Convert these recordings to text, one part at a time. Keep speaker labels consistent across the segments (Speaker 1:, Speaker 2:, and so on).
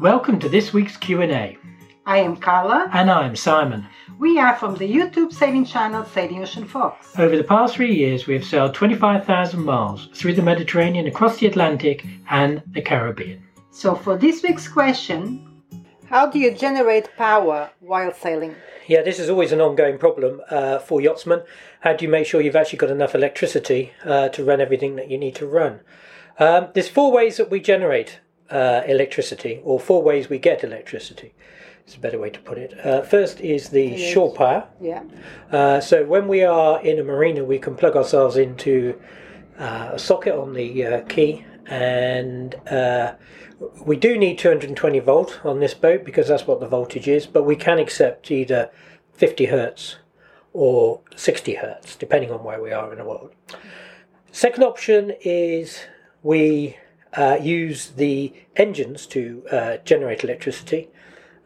Speaker 1: Welcome to this week's Q&A.
Speaker 2: I am Carla.
Speaker 1: And I'm Simon.
Speaker 2: We are from the YouTube sailing channel Sailing Ocean Fox.
Speaker 1: Over the past three years, we have sailed 25,000 miles through the Mediterranean, across the Atlantic, and the Caribbean.
Speaker 2: So, for this week's question, how do you generate power while sailing?
Speaker 3: Yeah, this is always an ongoing problem uh, for yachtsmen. How do you make sure you've actually got enough electricity uh, to run everything that you need to run? Um, there's four ways that we generate uh, electricity, or four ways we get electricity. It's a better way to put it. Uh, first is the
Speaker 2: Yes.
Speaker 3: shore power.
Speaker 2: Yeah.
Speaker 3: Uh, so when we are in a marina, we can plug ourselves into uh, a socket on the uh, quay, and uh, we do need 220 volt on this boat because that's what the voltage is. But we can accept either 50 hertz or 60 hertz, depending on where we are in the world. Second option is we uh, use the engines to uh, generate electricity.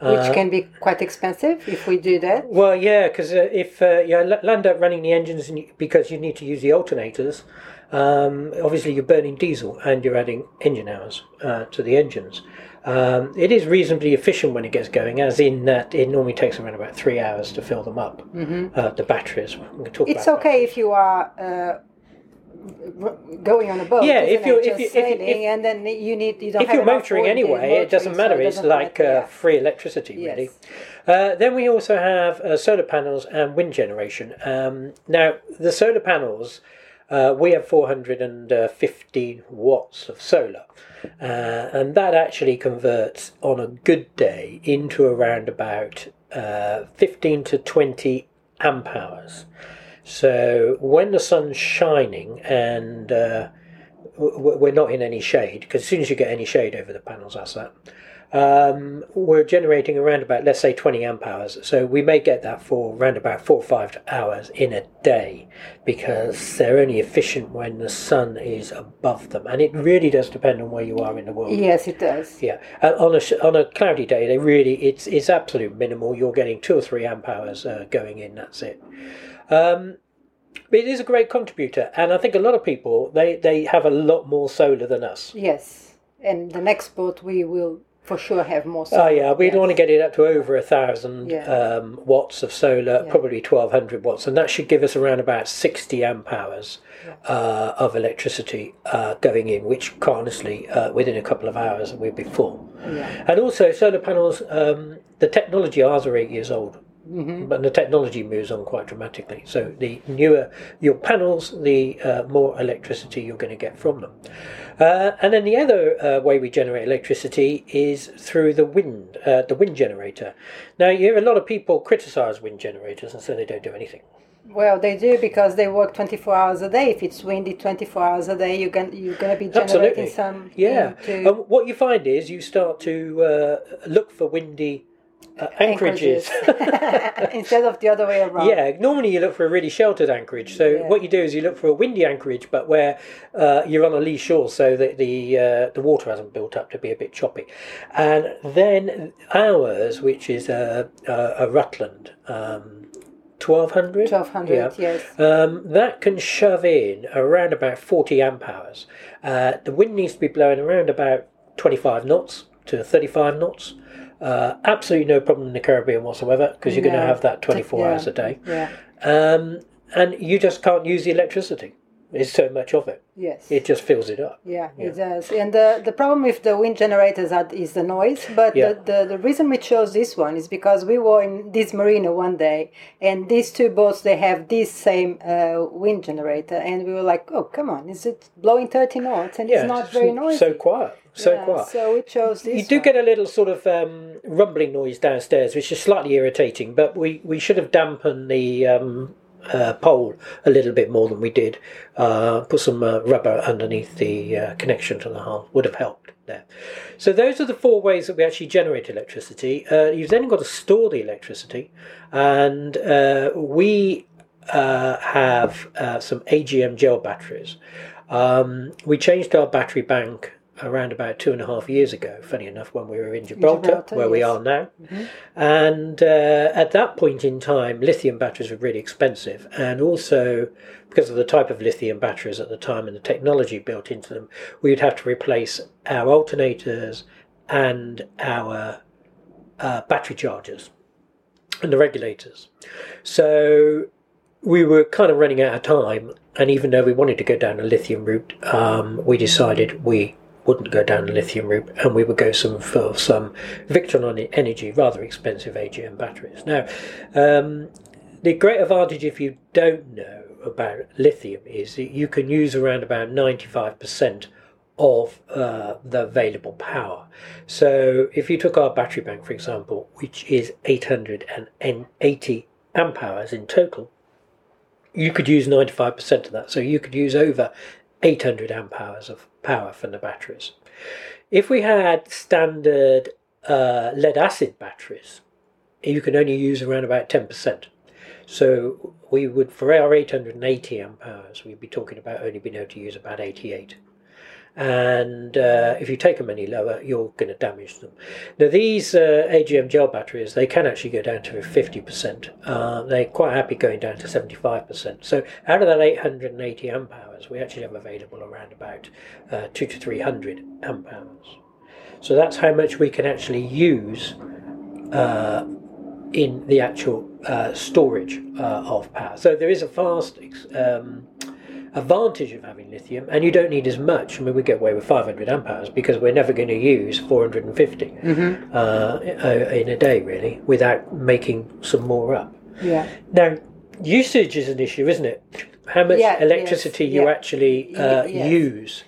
Speaker 2: Which can be quite expensive if we do that.
Speaker 3: Well, yeah, because uh, if uh, you land up running the engines and you, because you need to use the alternators, um, obviously you're burning diesel and you're adding engine hours uh, to the engines. Um, it is reasonably efficient when it gets going, as in that it normally takes around about three hours to fill them up. Mm-hmm. Uh, the batteries. We can talk
Speaker 2: It's okay if you are uh, going on a boat.
Speaker 3: Yeah, if you're- if you- if if-
Speaker 2: sailing, and then you need you don't
Speaker 3: if you're motoring anyway, it doesn't
Speaker 2: motoring, so
Speaker 3: matter.
Speaker 2: it
Speaker 3: it's
Speaker 2: doesn't
Speaker 3: like
Speaker 2: matter,
Speaker 3: uh,
Speaker 2: yeah.
Speaker 3: free electricity,
Speaker 2: Yes.
Speaker 3: really. Uh, then we also have uh, solar panels and wind generation. Um, now, the solar panels, uh, we have 415 watts of solar, uh, and that actually converts on a good day into around about uh, 15 to 20 amp hours. So when the sun's shining and uh, we're not in any shade because as soon as you get any shade over the panels, that's that. Um, we're generating around about let's say 20 amp hours, so we may get that for around about four or five hours in a day because they're only efficient when the sun is above them, and it really does depend on where you are in the world.
Speaker 2: Yes, it does.
Speaker 3: Yeah, uh, on a sh- on a cloudy day, they really it's it's absolute minimal. You're getting two or three amp hours uh, going in. That's it. Um, but it is a great contributor, and I think a lot of people they they have a lot more solar than us.
Speaker 2: Yes, and the next boat we will for sure have more. Solar.
Speaker 3: Oh yeah, we'd
Speaker 2: Yes.
Speaker 3: want to get it up to over a thousand
Speaker 2: Yeah.
Speaker 3: um, watts of solar,
Speaker 2: Yeah.
Speaker 3: probably twelve hundred watts, and that should give us around about sixty amp hours uh, of electricity uh, going in, which honestly, uh, within a couple of hours, we'll be full.
Speaker 2: Yeah.
Speaker 3: And also, solar panels. Um, the technology ours are eight years old,
Speaker 2: Mm-hmm.
Speaker 3: but the technology moves on quite dramatically. So the newer your panels, the uh, more electricity you're going to get from them. Uh, and then the other uh, way we generate electricity is through the wind, uh, the wind generator. Now you hear a lot of people criticise wind generators and say they don't do anything.
Speaker 2: Well, they do because they work 24 hours a day. If it's windy 24 hours a day, you're going you're going to be generating
Speaker 3: Absolutely.
Speaker 2: some.
Speaker 3: Yeah. And what you find is you start to uh, look for windy uh, anchorages.
Speaker 2: instead of the other way around.
Speaker 3: Yeah, normally you look for a really sheltered anchorage. So
Speaker 2: Yeah.
Speaker 3: what you do is you look for a windy anchorage, but where uh, you're on a lee shore, so that the uh, the water hasn't built up to be a bit choppy. And then ours, which is a a, a Rutland, um, twelve hundred.
Speaker 2: 1200, yes.
Speaker 3: Um, that can shove in around about 40 amp hours. Uh, the wind needs to be blowing around about 25 knots to 35 knots. Uh, absolutely no problem in the Caribbean whatsoever because you're going to have that 24
Speaker 2: Yeah.
Speaker 3: hours a day.
Speaker 2: Yeah.
Speaker 3: Um, and you just can't use the electricity. There's so much of it.
Speaker 2: Yes.
Speaker 3: It just fills it up.
Speaker 2: Yeah, it does. And the, the problem with the wind generators is the noise. But
Speaker 3: Yeah.
Speaker 2: the, the, the reason we chose this one is because we were in this marina one day, and these two boats they have this same uh, wind generator, and we were like, oh come on, is it blowing thirty knots? And
Speaker 3: Yeah,
Speaker 2: it's not very noisy.
Speaker 3: So quiet. So
Speaker 2: Yeah,
Speaker 3: quiet.
Speaker 2: So we chose this.
Speaker 3: You do
Speaker 2: one.
Speaker 3: get a little sort of um, rumbling noise downstairs, which is slightly irritating. But we, we should have dampened the um, uh, pole a little bit more than we did. Uh, put some uh, rubber underneath the uh, connection to the hull would have helped there. So those are the four ways that we actually generate electricity. Uh, you've then got to store the electricity, and uh, we uh, have uh, some AGM gel batteries. Um, we changed our battery bank around about two and a half years ago, funny enough, when we were in Gibraltar,
Speaker 2: Gibraltar,
Speaker 3: where we are now. And uh, at that point in time, lithium batteries were really expensive. And also, because of the type of lithium batteries at the time and the technology built into them, we'd have to replace our alternators and our uh, battery chargers and the regulators. So we were kind of running out of time, and even though we wanted to go down a lithium route, um, we decided we wouldn't go down the lithium route and we would go some for some Victron Energy rather expensive AGM batteries. Now, um, the great advantage if you don't know about lithium is that you can use around about 95% of uh, the available power. So if you took our battery bank, for example, which is 880 amp hours in total, you could use 95% of that. So you could use over 800 amp hours of power from the batteries. If we had standard uh, lead acid batteries, you can only use around about 10%. So we would, for our 880 amp hours, we'd be talking about only being able to use about 88 and uh, if you take them any lower, you're going to damage them. Now, these uh, AGM gel batteries, they can actually go down to 50%. Uh, they're quite happy going down to 75%. So, out of that 880 amp hours, we actually have available around about uh, 2 to 300 amp hours. So, that's how much we can actually use uh, in the actual uh, storage of power. So, there is a fast. Um, advantage of having lithium, and you don't need as much. I mean, we get away with 500 amp hours because we're never going to use 450 mm-hmm. uh, in a day, really, without making some more up.
Speaker 2: Yeah.
Speaker 3: Now, usage is an issue, isn't it? How much yeah, electricity yes, you yeah. actually uh, yes. use.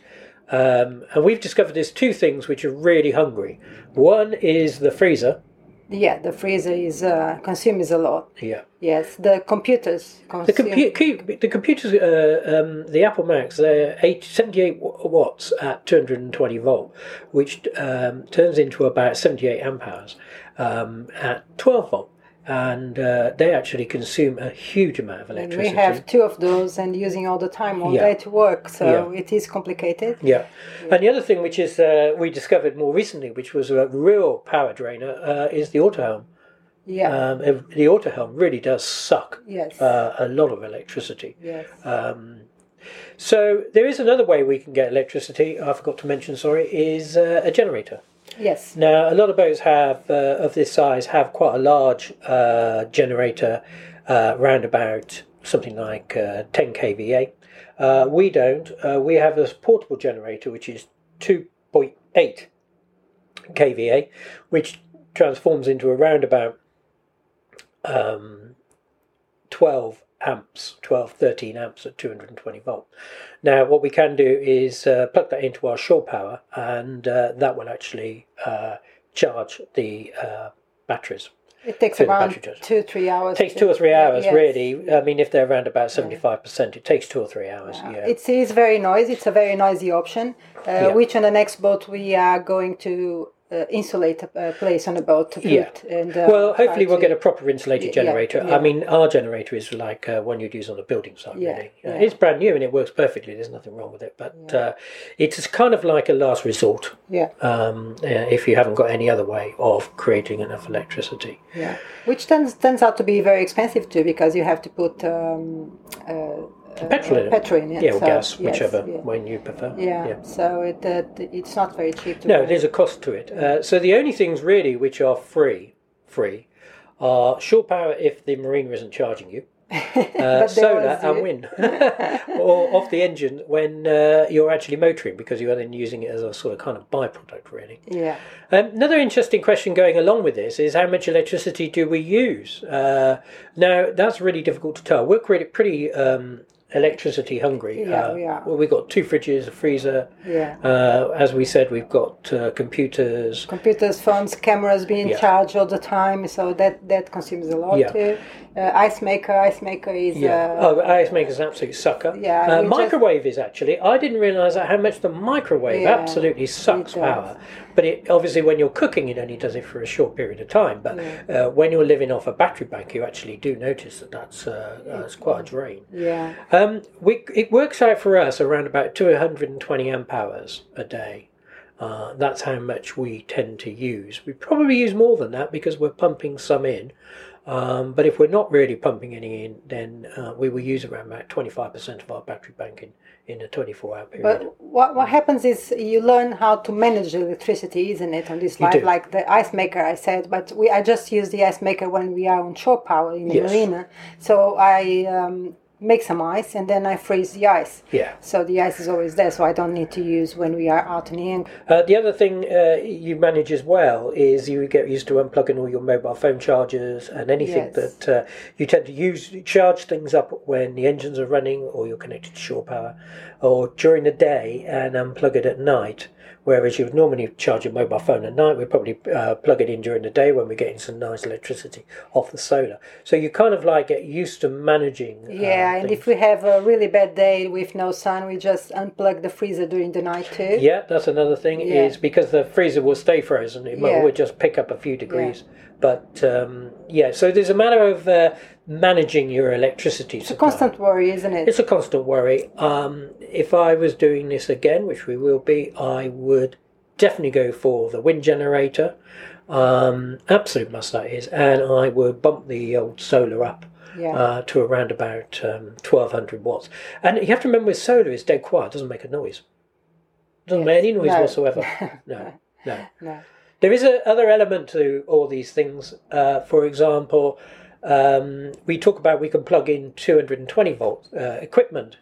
Speaker 3: Um, and we've discovered there's two things which are really hungry. One is the freezer,
Speaker 2: yeah, the freezer is uh, consumes a lot.
Speaker 3: Yeah.
Speaker 2: Yes, the computers.
Speaker 3: Consume. The, compu- the computers, uh, um, the Apple Macs, they're 8, 78 watts at 220 volt, which um, turns into about 78 amp hours um, at 12 volt and uh, they actually consume a huge amount of electricity.
Speaker 2: And we have two of those and using all the time all yeah. day to work, so yeah. it is complicated.
Speaker 3: Yeah. yeah. and the other thing which is uh, we discovered more recently, which was a real power drainer, uh, is the autohelm.
Speaker 2: Yeah,
Speaker 3: um, the autohelm really does suck.
Speaker 2: Yes,
Speaker 3: uh, a lot of electricity.
Speaker 2: Yes.
Speaker 3: Um, so there is another way we can get electricity. I forgot to mention. Sorry, is uh, a generator.
Speaker 2: Yes.
Speaker 3: Now, a lot of boats have uh, of this size have quite a large uh, generator, uh, round about something like uh, 10 kVA. Uh, we don't. Uh, we have a portable generator which is 2.8 kVA, which transforms into around about um, 12 amps, 12, 13 amps at 220 volt. Now, what we can do is uh, plug that into our shore power, and uh, that will actually uh, charge the uh, batteries.
Speaker 2: It takes around two, three hours.
Speaker 3: It takes two or three hours, yes. really. I mean, if they're around about seventy-five percent, it takes two or three hours. Yeah, yeah.
Speaker 2: it is very noisy. It's a very noisy option. Uh, yeah. Which on the next boat we are going to uh, insulate a, place on a boat to
Speaker 3: yeah. And, uh, well, hopefully we'll get a proper insulated generator. Yeah. I mean, our generator is like uh, one you'd use on a building site. Really, uh, it's brand new and it works perfectly. There's nothing wrong with it, but uh, it's kind of like a last resort.
Speaker 2: Yeah.
Speaker 3: Um, if you haven't got any other way of creating enough electricity.
Speaker 2: Yeah. Which turns turns out to be very expensive too, because you have to put. Um, uh,
Speaker 3: petrol in it.
Speaker 2: Petrol.
Speaker 3: Yeah, or so, gas, whichever yes, yeah. one you prefer.
Speaker 2: Yeah. yeah. So it uh, it's not very cheap.
Speaker 3: no, there's a cost to it. Uh, so the only things really which are free, free, are shore power if the marina isn't charging you. Uh, solar and wind, or off the engine when uh, you're actually motoring because you're then using it as a sort of kind of byproduct, really.
Speaker 2: Yeah.
Speaker 3: Um, another interesting question going along with this is how much electricity do we use? Uh, now that's really difficult to tell. We're pretty, pretty um, electricity hungry.
Speaker 2: Yeah, uh, we are.
Speaker 3: Well, we've got two fridges, a freezer.
Speaker 2: Yeah.
Speaker 3: Uh, as we said, we've got uh, computers.
Speaker 2: Computers, phones, cameras being yeah. charged all the time, so that that consumes a lot yeah. too. Uh, ice maker, ice maker is.
Speaker 3: Yeah. Uh, oh, ice maker is an absolute sucker.
Speaker 2: Yeah.
Speaker 3: Uh, microwave just... is actually. I didn't realise how much the microwave yeah, absolutely sucks power. But it, obviously, when you're cooking, it only does it for a short period of time. But yeah. uh, when you're living off a battery bank, you actually do notice that that's, uh, that's quite a drain.
Speaker 2: Yeah.
Speaker 3: Um, we, it works out for us around about 220 amp hours a day. Uh, that's how much we tend to use. We probably use more than that because we're pumping some in. Um, but if we're not really pumping any in, then uh, we will use around about 25% of our battery bank in, in a 24 hour period.
Speaker 2: But what, what happens is you learn how to manage electricity, isn't it, on this
Speaker 3: You
Speaker 2: life?
Speaker 3: do.
Speaker 2: Like the ice maker, I said, but we I just use the ice maker when we are on shore power in the
Speaker 3: Yes.
Speaker 2: marina. So I um, make some ice and then I freeze the ice.
Speaker 3: yeah.
Speaker 2: So the ice is always there, so I don't need to use when we are out in the air.
Speaker 3: Uh, the other thing uh, you manage as well is you get used to unplugging all your mobile phone chargers and anything
Speaker 2: Yes.
Speaker 3: that uh, you tend to use charge things up when the engines are running or you're connected to shore power or during the day and unplug it at night. Whereas you would normally charge your mobile phone at night, we probably uh, plug it in during the day when we're getting some nice electricity off the solar. So you kind of like get used to managing. uh,
Speaker 2: Yeah, and if we have a really bad day with no sun, we just unplug the freezer during the night too.
Speaker 3: Yeah, that's another thing.
Speaker 2: Yeah.
Speaker 3: Is because the freezer will stay frozen. It
Speaker 2: Yeah.
Speaker 3: will just pick up a few degrees. But um, yeah, so there's a matter of uh, managing your electricity.
Speaker 2: It's a constant worry, isn't it?
Speaker 3: It's a constant worry. Um, if I was doing this again, which we will be, I would definitely go for the wind generator. Um, absolute must that is, and I would bump the old solar up
Speaker 2: yeah.
Speaker 3: uh, to around about um, 1200 watts. And you have to remember with solar, it's dead quiet, doesn't make a noise. Doesn't make any noise
Speaker 2: No.
Speaker 3: whatsoever. No, no.
Speaker 2: no.
Speaker 3: There is a other element to all these things. Uh, for example, um, we talk about we can plug in 220 volt uh, equipment,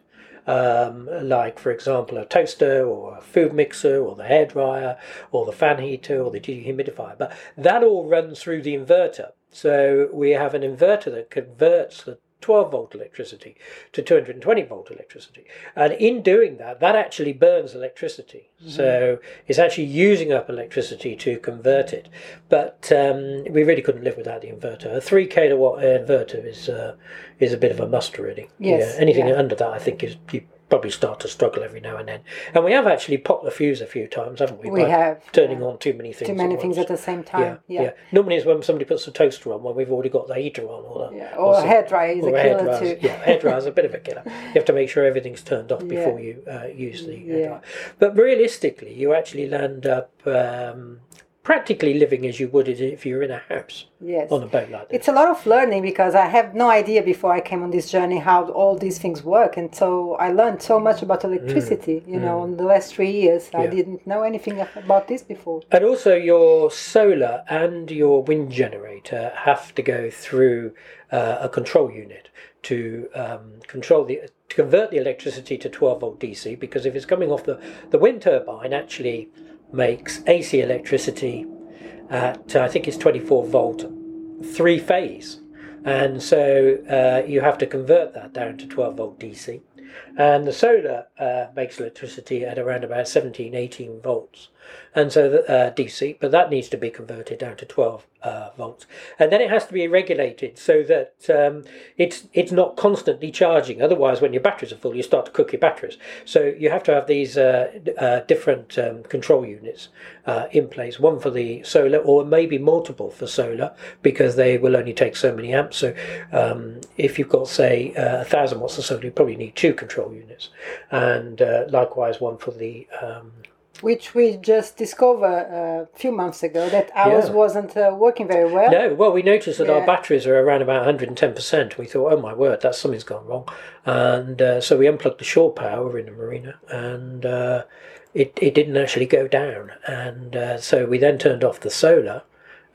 Speaker 3: um, like for example a toaster or a food mixer or the hairdryer or the fan heater or the dehumidifier. But that all runs through the inverter. So we have an inverter that converts the 12 volt electricity to 220 volt electricity. And in doing that, that actually burns electricity. So it's actually using up electricity to convert it. But um, we really couldn't live without the inverter. A 3 kilowatt inverter is uh, is a bit of a must, really.
Speaker 2: Yes,
Speaker 3: Yeah, anything
Speaker 2: yeah.
Speaker 3: under that, I think, is you probably start to struggle every now and then. And we have actually popped the fuse a few times, haven't we?
Speaker 2: We
Speaker 3: by
Speaker 2: have,
Speaker 3: Turning
Speaker 2: yeah.
Speaker 3: on too many things.
Speaker 2: Too many
Speaker 3: at
Speaker 2: things
Speaker 3: once.
Speaker 2: at the same time.
Speaker 3: yeah,
Speaker 2: Yeah.
Speaker 3: Normally, it's when somebody puts the toaster on when we've already got the heater on, or, the,
Speaker 2: Yeah, or a
Speaker 3: some-
Speaker 2: hairdryer is a
Speaker 3: or
Speaker 2: killer
Speaker 3: hairdryer's-
Speaker 2: too.
Speaker 3: Yeah, hairdryer's a bit of a killer. You have to make sure everything's turned off before you uh, use the
Speaker 2: Yeah.
Speaker 3: hairdryer. But realistically, you actually land up um, practically living as you would if you were in a house
Speaker 2: Yes.
Speaker 3: on a boat like this.
Speaker 2: It's a lot of learning because I have no idea before I came on this journey how all these things work, and so I learned so much about electricity. You know, in the last three years, I
Speaker 3: Mm.
Speaker 2: Didn't know anything about this before.
Speaker 3: And also, your solar and your wind generator have to go through uh, a control unit to um, control the to convert the electricity to 12 volt DC. Because if it's coming off the the wind turbine, actually makes AC electricity at I think it's 24 volt, three phase, and so uh, you have to convert that down to 12 volt DC. And the solar uh, makes electricity at around about 17, 18 volts, and so the, uh, DC, but that needs to be converted down to 12 uh, volts, and then it has to be regulated so that um, it's it's not constantly charging. Otherwise, when your batteries are full, you start to cook your batteries. So you have to have these uh, uh, different um, control units uh, in place. One for the solar, or maybe multiple for solar, because they will only take so many amps. So um, if you've got say uh, a thousand watts of solar, you probably need two control units, and likewise one for the um,
Speaker 2: Which we just discovered uh, a few months ago that ours
Speaker 3: Yeah.
Speaker 2: wasn't uh, working very well.
Speaker 3: No, well, we noticed that our batteries are around about 110%. We thought, oh my word, that's something's gone wrong. And uh, so we unplugged the shore power in the marina and uh, it, it didn't actually go down. And uh, so we then turned off the solar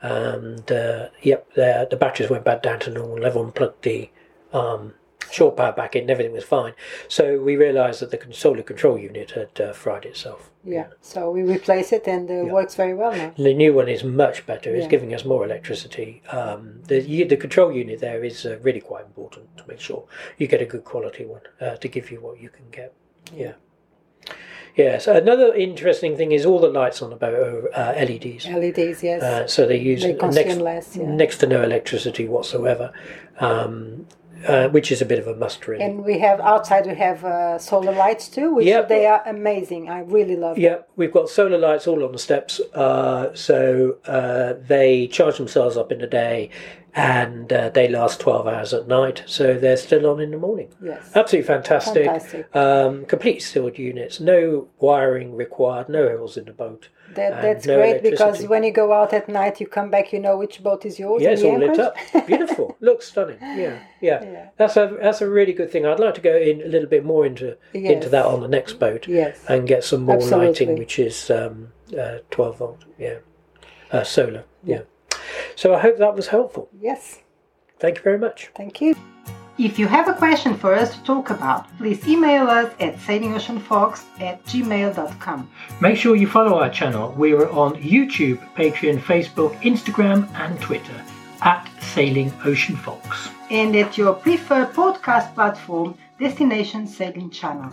Speaker 3: and, uh, yep, the, the batteries went back down to normal level and plugged the um, shore power back in and everything was fine. So we realised that the solar control unit had uh, fried itself.
Speaker 2: Yeah, so we replace it and it works very well now.
Speaker 3: The new one is much better. It's
Speaker 2: Yeah.
Speaker 3: giving us more electricity. Um, the the control unit there is uh, really quite important to make sure you get a good quality one uh, to give you what you can get. Yeah. Yes. Another interesting thing is all the lights on the boat are uh, LEDs.
Speaker 2: LEDs, yes.
Speaker 3: Uh, so they use
Speaker 2: They
Speaker 3: next,
Speaker 2: less, yeah.
Speaker 3: next to no electricity whatsoever, um, uh, which is a bit of a must really.
Speaker 2: and we have outside we have uh, solar lights too, which
Speaker 3: Yeah.
Speaker 2: they are amazing. I really love them.
Speaker 3: Yeah, we've got solar lights all on the steps, uh, so uh, they charge themselves up in the day, and uh, they last 12 hours at night, so they're still on in the morning.
Speaker 2: Yes.
Speaker 3: Absolutely fantastic.
Speaker 2: Fantastic.
Speaker 3: Um, complete sealed units, no wiring required, no holes in the boat.
Speaker 2: That, that's
Speaker 3: no
Speaker 2: great because when you go out at night, you come back, you know which boat is yours.
Speaker 3: Yeah, it's all lit up. Beautiful. Looks stunning. Yeah, yeah,
Speaker 2: Yeah.
Speaker 3: That's a that's a really good thing. I'd like to go in a little bit more into into that on the next boat
Speaker 2: Yes.
Speaker 3: and get some more
Speaker 2: Absolutely.
Speaker 3: lighting, which is um, uh, 12 volt. Yeah, uh, solar. Yeah. So I hope that was helpful.
Speaker 2: Yes.
Speaker 3: Thank you very much.
Speaker 2: Thank you.
Speaker 4: If you have a question for us to talk about, please email us at sailingoceanfox at gmail.com.
Speaker 1: Make sure you follow our channel. We are on YouTube, Patreon, Facebook, Instagram, and Twitter at Sailing Ocean Fox.
Speaker 4: And at your preferred podcast platform, Destination Sailing Channel.